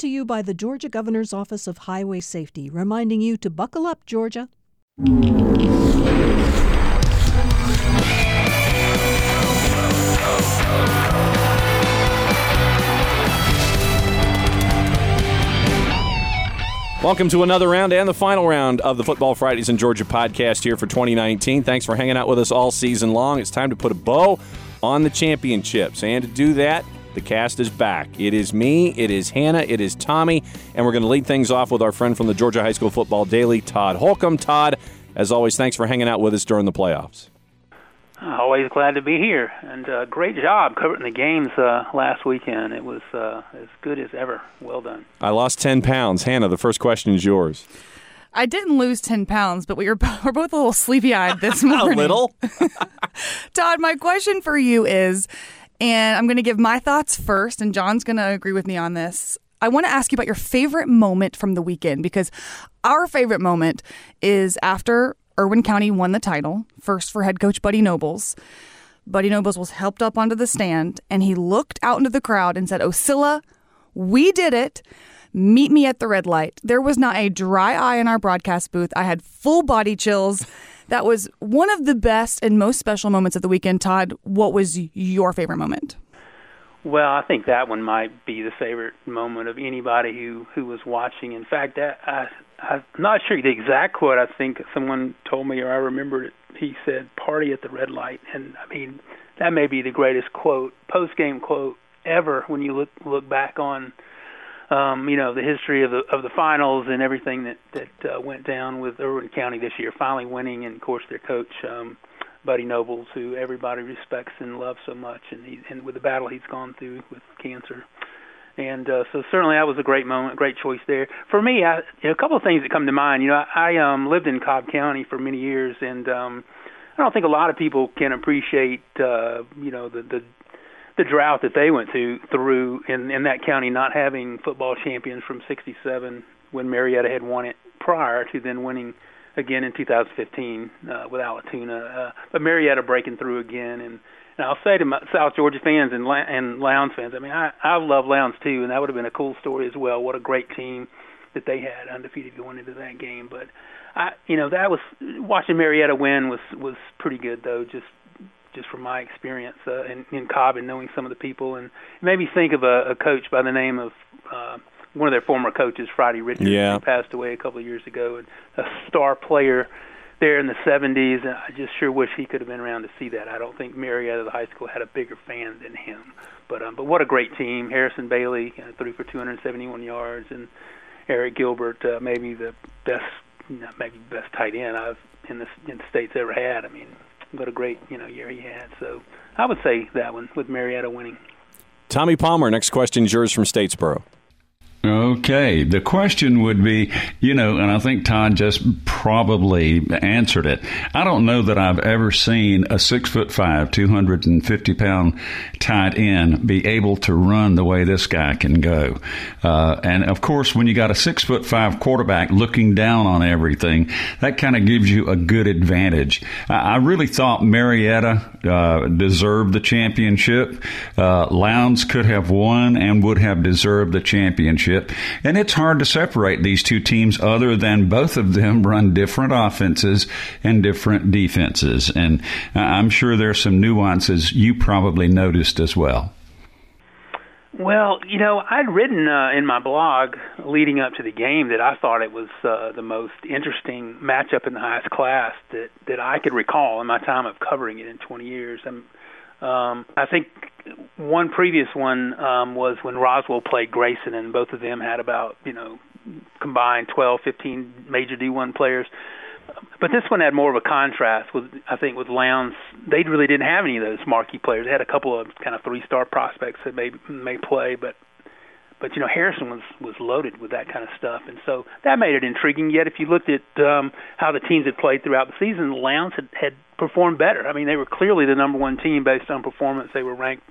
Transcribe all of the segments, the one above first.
to you by the Georgia Governor's Office of Highway Safety, reminding you to buckle up, Georgia. Welcome to another round and the final round of the Football Fridays in Georgia podcast here for 2019. Thanks for hanging out with us all season long. It's time to put a bow on the championships. And to do that, the cast is back. It is me, it is Hannah, it is Tommy, and we're going to lead things off with our friend from the Georgia High School Football Daily, Todd Holcomb. Todd, as always, thanks for hanging out with us during the playoffs. Always glad to be here, and uh, great job covering the games uh, last weekend. It was uh, as good as ever. Well done. I lost 10 pounds. Hannah, the first question is yours. I didn't lose 10 pounds, but we were, we're both a little sleepy eyed this morning. a little? Todd, my question for you is, and I'm going to give my thoughts first, and John's going to agree with me on this. I want to ask you about your favorite moment from the weekend because our favorite moment is after Irwin County won the title, first for head coach Buddy Nobles. Buddy Nobles was helped up onto the stand and he looked out into the crowd and said, Ocilla, we did it. Meet me at the red light. There was not a dry eye in our broadcast booth. I had full body chills. That was one of the best and most special moments of the weekend. Todd, what was your favorite moment? Well, I think that one might be the favorite moment of anybody who who was watching. In fact, that I I'm not sure the exact quote. I think someone told me, or I remembered it. He said, "Party at the red light," and I mean, that may be the greatest quote, post game quote ever. When you look look back on, um, you know, the history of the of the finals and everything that that uh, went down with Irwin County this year, finally winning, and of course their coach. Um, Buddy Nobles, who everybody respects and loves so much, and he and with the battle he's gone through with cancer, and uh, so certainly that was a great moment, great choice there. For me, I, you know, a couple of things that come to mind. You know, I, I um, lived in Cobb County for many years, and um, I don't think a lot of people can appreciate, uh, you know, the the the drought that they went through through in in that county, not having football champions from '67 when Marietta had won it prior to then winning again in 2015 uh, with Allatoona. Uh, but Marietta breaking through again and and I'll say to my South Georgia fans and and Lowndes fans, I mean, I I love Lowndes too, and that would have been a cool story as well. What a great team that they had, undefeated going into that game. But I, you know, that was watching Marietta win was was pretty good though. Just just from my experience uh, in, in Cobb and knowing some of the people, and it made me think of a, a coach by the name of. Uh, one of their former coaches, Friday Richards, yeah. who passed away a couple of years ago, and a star player there in the 70s, and I just sure wish he could have been around to see that. I don't think Marietta the high school had a bigger fan than him. But um, but what a great team! Harrison Bailey uh, threw for 271 yards, and Arik Gilbert, uh, maybe the best, maybe best tight end I've in the in the states ever had. I mean, what a great you know year he had. So I would say that one with Marietta winning. Tommy Palmer, next question is yours from Statesboro. Okay. The question would be, you know, and I think Todd just probably answered it. I don't know that I've ever seen a six foot five, 250 pound tight end be able to run the way this guy can go. Uh, and of course, when you got a six foot five quarterback looking down on everything, that kind of gives you a good advantage. I, I really thought Marietta uh, deserved the championship. Uh, Lowndes could have won and would have deserved the championship. And it's hard to separate these two teams other than both of them run different offenses and different defenses. And I'm sure there's some nuances you probably noticed as well. Well, you know, I'd written uh, in my blog leading up to the game that I thought it was uh, the most interesting matchup in the highest class that that I could recall in my time of covering it in 20 years. And um, I think one previous one um, was when Roswell played Grayson, and both of them had about you know combined 12, 15 major D1 players. But this one had more of a contrast with I think with Lowndes. They really didn't have any of those marquee players. They had a couple of kind of three-star prospects that may may play, but but you know Harrison was was loaded with that kind of stuff, and so that made it intriguing. Yet, if you looked at um, how the teams had played throughout the season, Lowndes had, had performed better. I mean, they were clearly the number one team based on performance. They were ranked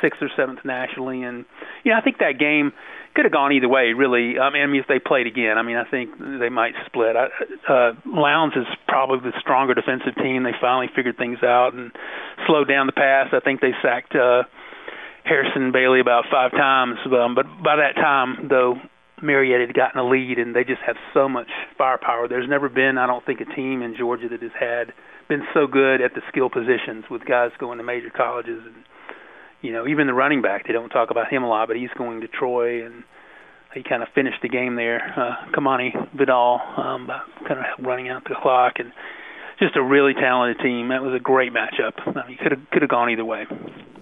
sixth or seventh nationally, and you know I think that game could have gone either way. Really, I mean, I mean if they played again, I mean I think they might split. I, uh, Lowndes is probably the stronger defensive team. They finally figured things out and slowed down the pass. I think they sacked. uh Harrison Bailey about five times. Um, but by that time, though, Marietta had gotten a lead, and they just have so much firepower. There's never been, I don't think, a team in Georgia that has had been so good at the skill positions with guys going to major colleges and you know even the running back they don't talk about him a lot but he's going to Troy and he kind of finished the game there. Uh Kimani Vidal um kind of running out the clock and just a really talented team. That was a great matchup. I mean could have could have gone either way.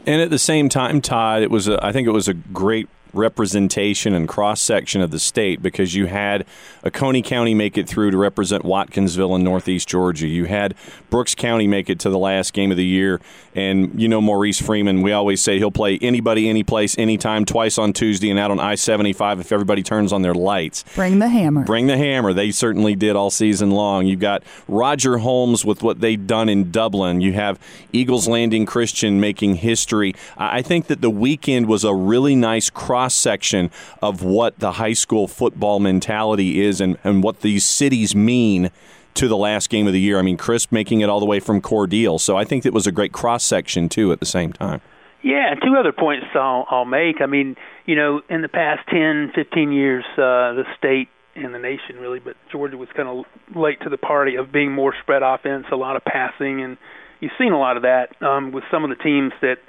And at the same time Todd it was a, I think it was a great representation and cross section of the state because you had Oconee County make it through to represent Watkinsville in Northeast Georgia. You had Brooks County make it to the last game of the year, and you know Maurice Freeman. We always say he'll play anybody, any place, anytime, twice on Tuesday and out on I seventy five if everybody turns on their lights. Bring the hammer. Bring the hammer. They certainly did all season long. You've got Roger Holmes with what they've done in Dublin. You have Eagles Landing Christian making history. I think that the weekend was a really nice cross section of what the high school football mentality is and, and what these cities mean to the last game of the year. I mean, Crisp making it all the way from Cordele. So I think it was a great cross section, too, at the same time. Yeah, two other points I'll, I'll make. I mean, you know, in the past 10, 15 years, uh, the state and the nation really, but Georgia was kind of late to the party of being more spread offense, a lot of passing, and you've seen a lot of that um, with some of the teams that –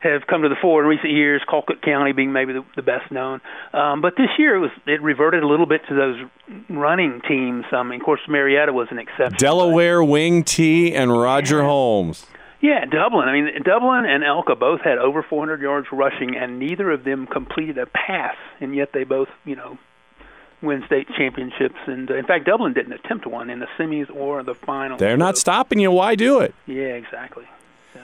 have come to the fore in recent years. Colquitt County being maybe the, the best known, um, but this year it was it reverted a little bit to those running teams. I mean, of course, Marietta was an exception. Delaware Wing T and Roger yeah. Holmes. Yeah, Dublin. I mean, Dublin and Elka both had over 400 yards rushing, and neither of them completed a pass, and yet they both, you know, win state championships. And uh, in fact, Dublin didn't attempt one in the semis or the final. They're not stopping you. Why do it? Yeah, exactly. So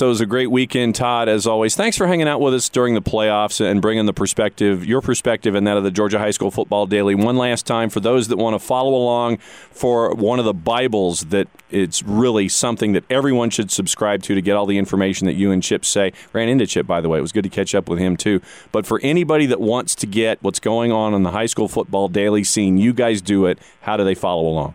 it was a great weekend, Todd, as always. Thanks for hanging out with us during the playoffs and bringing the perspective, your perspective, and that of the Georgia High School Football Daily. One last time for those that want to follow along for one of the Bibles that it's really something that everyone should subscribe to to get all the information that you and Chip say. Ran into Chip, by the way. It was good to catch up with him, too. But for anybody that wants to get what's going on in the high school football daily scene, you guys do it. How do they follow along?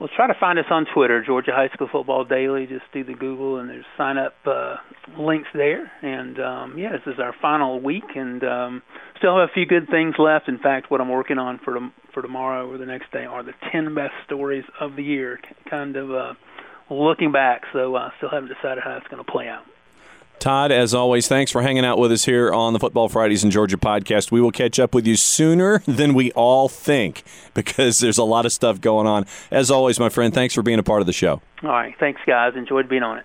Well, try to find us on Twitter, Georgia High School Football Daily. Just do the Google, and there's sign up uh, links there. And um, yeah, this is our final week, and um, still have a few good things left. In fact, what I'm working on for for tomorrow or the next day are the 10 best stories of the year, kind of uh, looking back. So I uh, still haven't decided how it's going to play out. Todd, as always, thanks for hanging out with us here on the Football Fridays in Georgia podcast. We will catch up with you sooner than we all think because there's a lot of stuff going on. As always, my friend, thanks for being a part of the show. All right. Thanks, guys. Enjoyed being on it.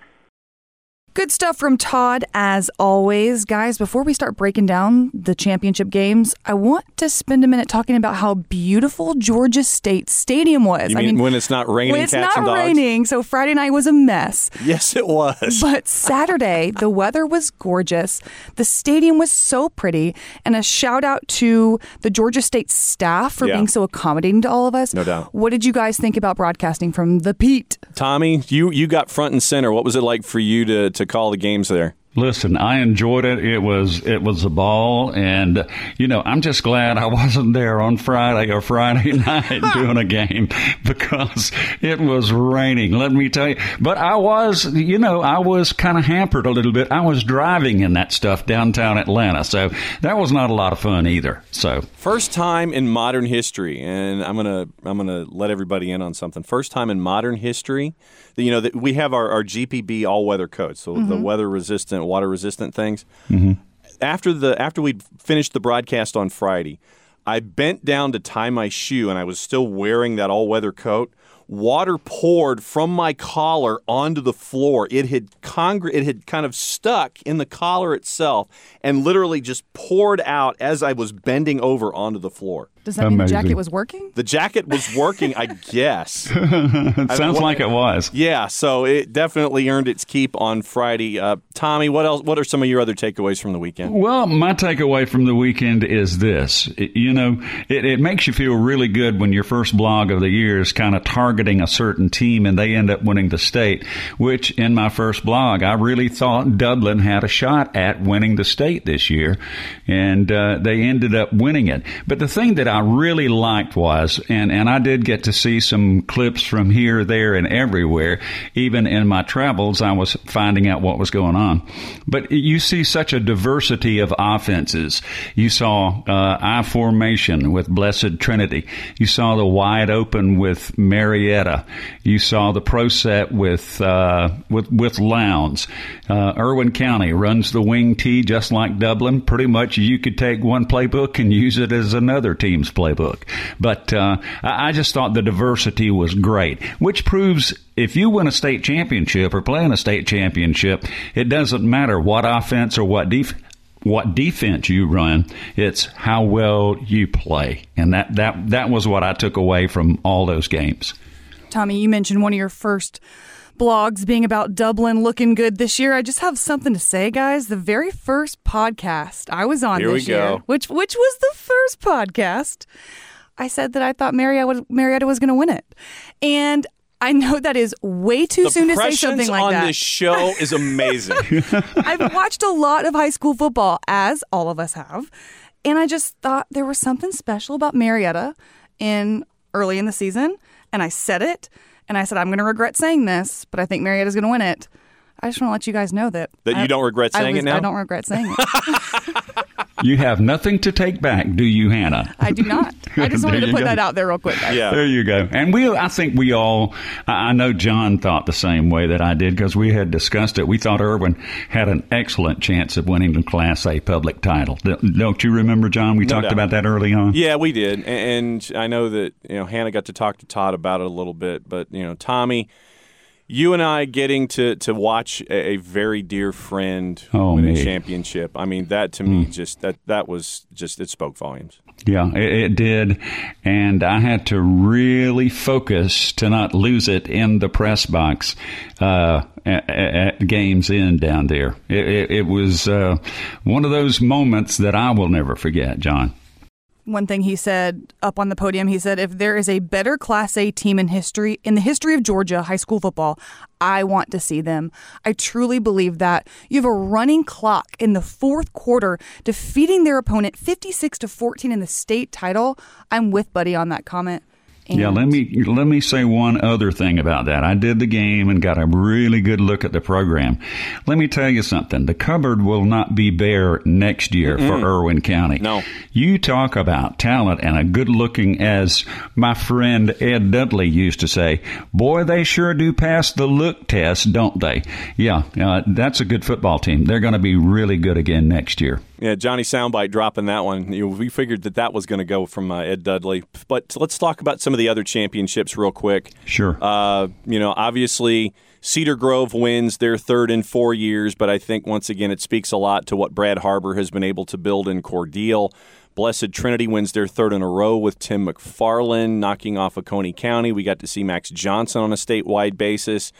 Good stuff from Todd, as always. Guys, before we start breaking down the championship games, I want to spend a minute talking about how beautiful Georgia State Stadium was. Mean, I mean when it's not raining? When it's not raining. So Friday night was a mess. Yes, it was. But Saturday, the weather was gorgeous. The stadium was so pretty. And a shout out to the Georgia State staff for yeah. being so accommodating to all of us. No doubt. What did you guys think about broadcasting from the Pete? Tommy, you, you got front and center. What was it like for you to, to call the games there? Listen, I enjoyed it. It was it was a ball, and you know I'm just glad I wasn't there on Friday or Friday night doing a game because it was raining. Let me tell you. But I was, you know, I was kind of hampered a little bit. I was driving in that stuff downtown Atlanta, so that was not a lot of fun either. So first time in modern history, and I'm gonna I'm gonna let everybody in on something. First time in modern history you know, we have our, our GPB all weather coats, so mm-hmm. the weather resistant, water resistant things. Mm-hmm. After the after we'd finished the broadcast on Friday, I bent down to tie my shoe, and I was still wearing that all weather coat water poured from my collar onto the floor. It had congr- it had kind of stuck in the collar itself and literally just poured out as I was bending over onto the floor. Does that Amazing. mean the jacket was working? The jacket was working, I guess. it sounds I, like it was. Yeah, so it definitely earned its keep on Friday. Uh, Tommy, what else? What are some of your other takeaways from the weekend? Well, my takeaway from the weekend is this: it, you know, it, it makes you feel really good when your first blog of the year is kind of targeted targeting a certain team and they end up winning the state, which in my first blog, I really thought Dublin had a shot at winning the state this year. And uh, they ended up winning it. But the thing that I really liked was, and, and I did get to see some clips from here, there, and everywhere. Even in my travels, I was finding out what was going on. But you see such a diversity of offenses. You saw uh, I formation with Blessed Trinity. You saw the wide open with Marietta. You saw the pro set with uh, with with Lowndes. Uh, Irwin County runs the wing T just like Dublin. Pretty much, you could take one playbook and use it as another team's playbook. But uh, I just thought the diversity was great, which proves if you win a state championship or play in a state championship, it doesn't matter what offense or what defense what defense you run, it's how well you play. And that, that, that was what I took away from all those games. Tommy, you mentioned one of your first blogs being about Dublin looking good this year. I just have something to say, guys. The very first podcast I was on Here this we go. year, which which was the first podcast, I said that I thought Marietta was, Marietta was going to win it. And I know that is way too the soon to say something like on that. this show is amazing. I've watched a lot of high school football, as all of us have, and I just thought there was something special about Marietta in early in the season, and I said it, and I said I'm going to regret saying this, but I think Marietta's going to win it. I just want to let you guys know that That you don't regret I saying was- it now? I don't regret saying it. You have nothing to take back, do you, Hannah? I do not. I just wanted to put go. that out there real quick. guys. yeah. There you go. And we, I think we all, I I know John thought the same way that I did because we had discussed it. We thought Irwin had an excellent chance of winning the Class A public title. Don't don't you remember, John? We talked doubt. about that early on. Yeah, we did, and I know that you know Hannah got to talk to Todd about it a little bit, but you know Tommy, you and I getting to to watch a, a very dear friend Oh, win a championship. I mean, that to me just that that was just it spoke volumes. Yeah, it, it did. And I had to really focus to not lose it in the press box uh, at, at game's end down there. It, it, it was uh, one of those moments that I will never forget, John. One thing he said up on the podium he said if there is a better class a team in history in the history of georgia high school football i want to see them. I truly believe that. You have a running clock in the fourth quarter defeating their opponent 56 to 14 in the state title. I'm with buddy on that comment Yeah, let me let me say one other thing about that. I did the game and got a really good look at the program. Let me tell you something. The cupboard will not be bare next year for Irwin County. No. You talk about talent and a good looking as my friend Ed Dudley used to say, boy, they sure do pass the look test, don't they? Yeah, uh, that's a good football team. They're going to be really good again next year. Yeah, Johnny Soundbite dropping that one. You know, we figured that that was going to go from uh, Ed Dudley, but let's talk about some of the other championships real quick. Sure. Uh, you know, obviously Cedar Grove wins their third in four years, but I think once again it speaks a lot to what Brad Harbor has been able to build in Cordele. Blessed Trinity wins their third in a row with Tim McFarlin knocking off Oconee County. We got to see Max Johnson on a statewide basis.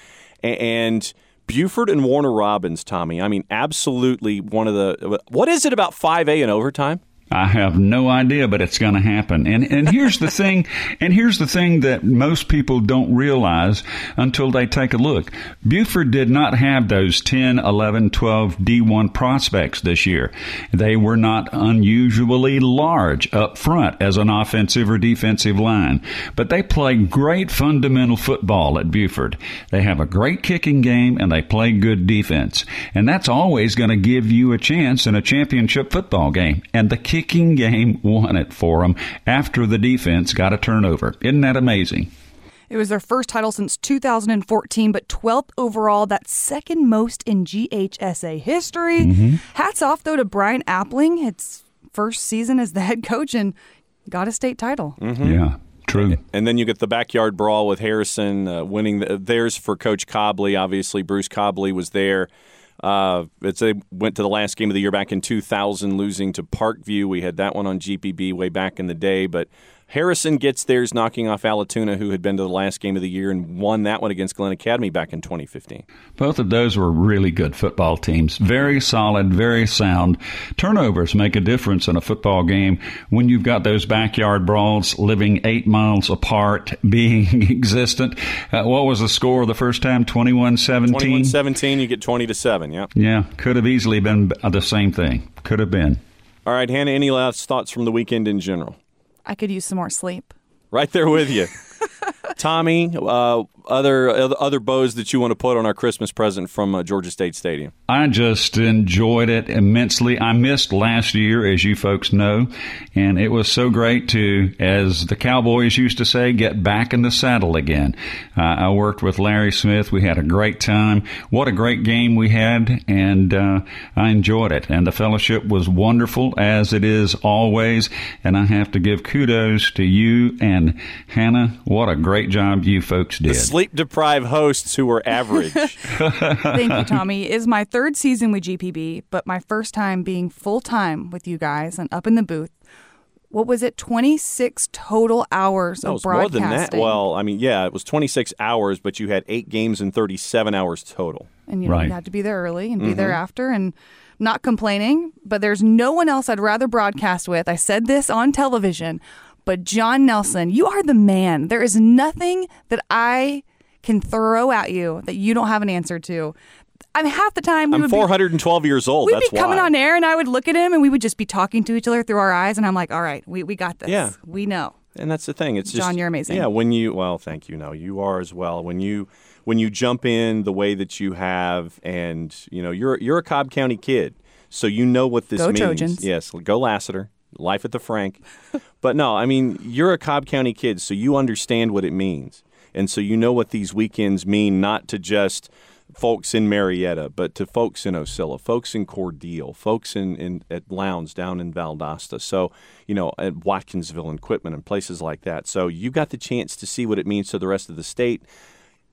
And Buford and Warner Robins, Tommy. I mean, absolutely one of the. What is it about 5A in overtime? I have no idea, but it's going to happen. And and here's the thing, and here's the thing that most people don't realize until they take a look. Buford did not have those 10, 11, 12 D1 prospects this year. They were not unusually large up front as an offensive or defensive line, but they play great fundamental football at Buford. They have a great kicking game and they play good defense. And that's always going to give you a chance in a championship football game. And the kicking game won it for them after the defense got a turnover. Isn't that amazing? It was their first title since 2014, but 12th overall. That's second most in GHSA history. Mm-hmm. Hats off, though, to Bryant Appling. It's first season as the head coach and got a state title. Yeah, true. And then you get the backyard brawl with Harrison uh, winning the, theirs for Coach Cobley. Obviously, Bruce Cobley was there. Uh, they went to the last game of the year back in 2000, losing to Parkview. We had that one on GPB way back in the day. But Harrison gets theirs knocking off Allatoona, who had been to the last game of the year and won that one against Glen Academy back in 2015. Both of those were really good football teams. Very solid, very sound. Turnovers make a difference in a football game when you've got those backyard brawls living eight miles apart, being existent. Uh, what was the score the first time? 21 17? 21 17, you get 20 to 7, yeah. Yeah, could have easily been the same thing. Could have been. All right, Hannah, any last thoughts from the weekend in general? I could use some more sleep. Right there with you. Tommy, uh, other other bows that you want to put on our Christmas present from uh, Georgia State Stadium? I just enjoyed it immensely. I missed last year, as you folks know, and it was so great to, as the Cowboys used to say, get back in the saddle again. Uh, I worked with Larry Smith. We had a great time. What a great game we had, and uh, I enjoyed it. And the fellowship was wonderful, as it is always. And I have to give kudos to you and Hannah. What a great job you folks did. The sleep deprived hosts who were average. Thank you, Tommy. It is my third season with GPB, but my first time being full time with you guys and up in the booth. What was it? Twenty six total hours no, of it was more than that. Well, I mean, yeah, it was 26 hours, but you had eight games and 37 hours total. and you know Right. you had to be there early and be mm-hmm. there after and not complaining but there's no one else i'd rather broadcast with i said this on television but john nelson you are the man there is nothing that i can throw at you that you don't have an answer to i mean half the time we I'm would 412 years old. be, we'd That's be coming why. on air and i would look at him and we would just be talking to each other through our eyes and i'm like all right we, we got this Yeah. we know And that's the thing. It's just John, you're amazing. Yeah, when you well, thank you. No, you are as well. When you when you jump in the way that you have, and you know you're you're a Cobb County kid, so you know what this Go means. Trojans. Yes, go Lassiter. Life at the Frank. but no, I mean you're a Cobb County kid, so you understand what it means, and so you know what these weekends mean. Not to just folks in Marietta, but to folks in Ocilla, folks in Cordele, folks in, in at Lowndes down in Valdosta. So, you know, at Watkinsville and Quitman and places like that. So you got the chance to see what it means to the rest of the state,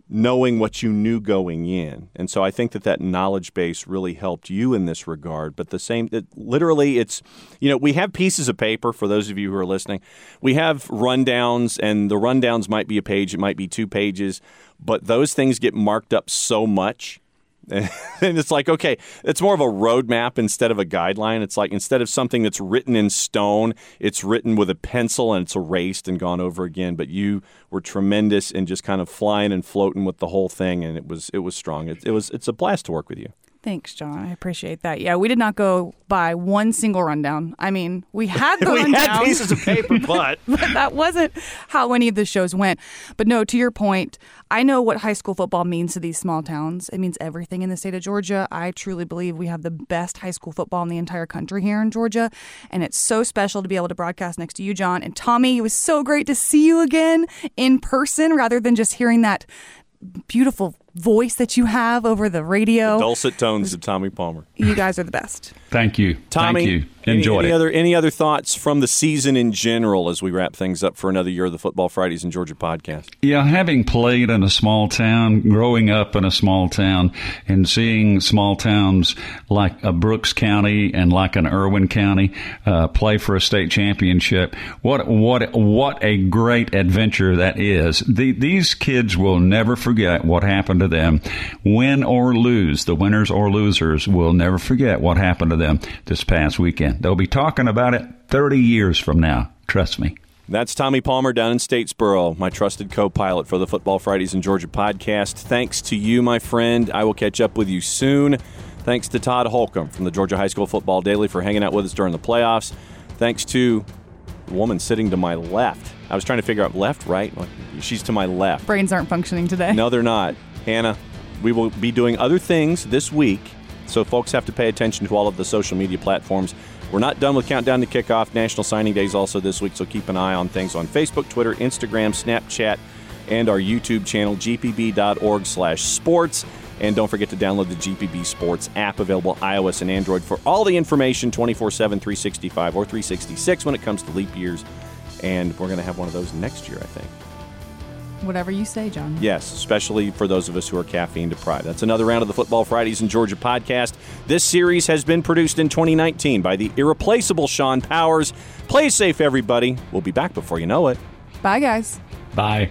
knowing what you knew going in. And so I think that that knowledge base really helped you in this regard. But the same, it, literally, it's, you know, we have pieces of paper for those of you who are listening. We have rundowns, and the rundowns might be a page, it might be two pages, but those things get marked up so much. and it's like, okay, it's more of a roadmap instead of a guideline. It's like instead of something that's written in stone, it's written with a pencil and it's erased and gone over again. But you were tremendous in just kind of flying and floating with the whole thing, and it was it was strong. It, it was it's a blast to work with you. Thanks, John. I appreciate that. Yeah, we did not go by one single rundown. I mean, we had the we rundown. had pieces of paper, but but that wasn't how any of the shows went. But no, to your point, I know what high school football means to these small towns. It means everything in the state of Georgia. I truly believe we have the best high school football in the entire country here in Georgia. And it's so special to be able to broadcast next to you, John. And Tommy, it was so great to see you again in person rather than just hearing that beautiful voice that you have over the radio. dulcet tones of Tommy Palmer. You guys are the best. Thank you. Tommy, Thank you. any- any, other any other thoughts from the season in general as we wrap things up for another year of the Football Fridays in Georgia podcast? Yeah, having played in a small town, growing up in a small town, and seeing small towns like a Brooks County and like an Irwin County uh, play for a state championship, what what what a great adventure that is! The, these kids will never forget what happened to them, win or lose. The winners or losers will never forget what happened to them this past weekend. They'll be talking about it 30 years from now. Trust me. That's Tommy Palmer down in Statesboro, my trusted co pilot for the Football Fridays in Georgia podcast. Thanks to you, my friend. I will catch up with you soon. Thanks to Todd Holcomb from the Georgia High School Football Daily for hanging out with us during the playoffs. Thanks to the woman sitting to my left. I was trying to figure out left, right? She's to my left. Brains aren't functioning today. No, they're not. Hannah, we will be doing other things this week, so folks have to pay attention to all of the social media platforms. We're not done with Countdown to Kickoff. National Signing Day is also this week, so keep an eye on things on Facebook, Twitter, Instagram, Snapchat, and our YouTube channel, gpb.org slash sports. And don't forget to download the GPB Sports app, available iOS and Android, for all the information 24 7, 365, or 366 when it comes to leap years. And we're going to have one of those next year, I think. Whatever you say, John. Yes, especially for those of us who are caffeine deprived. That's another round of the Football Fridays in Georgia podcast. This series has been produced in 2019 by the irreplaceable Sean Powers. Play safe, everybody. We'll be back before you know it. Bye, guys. Bye.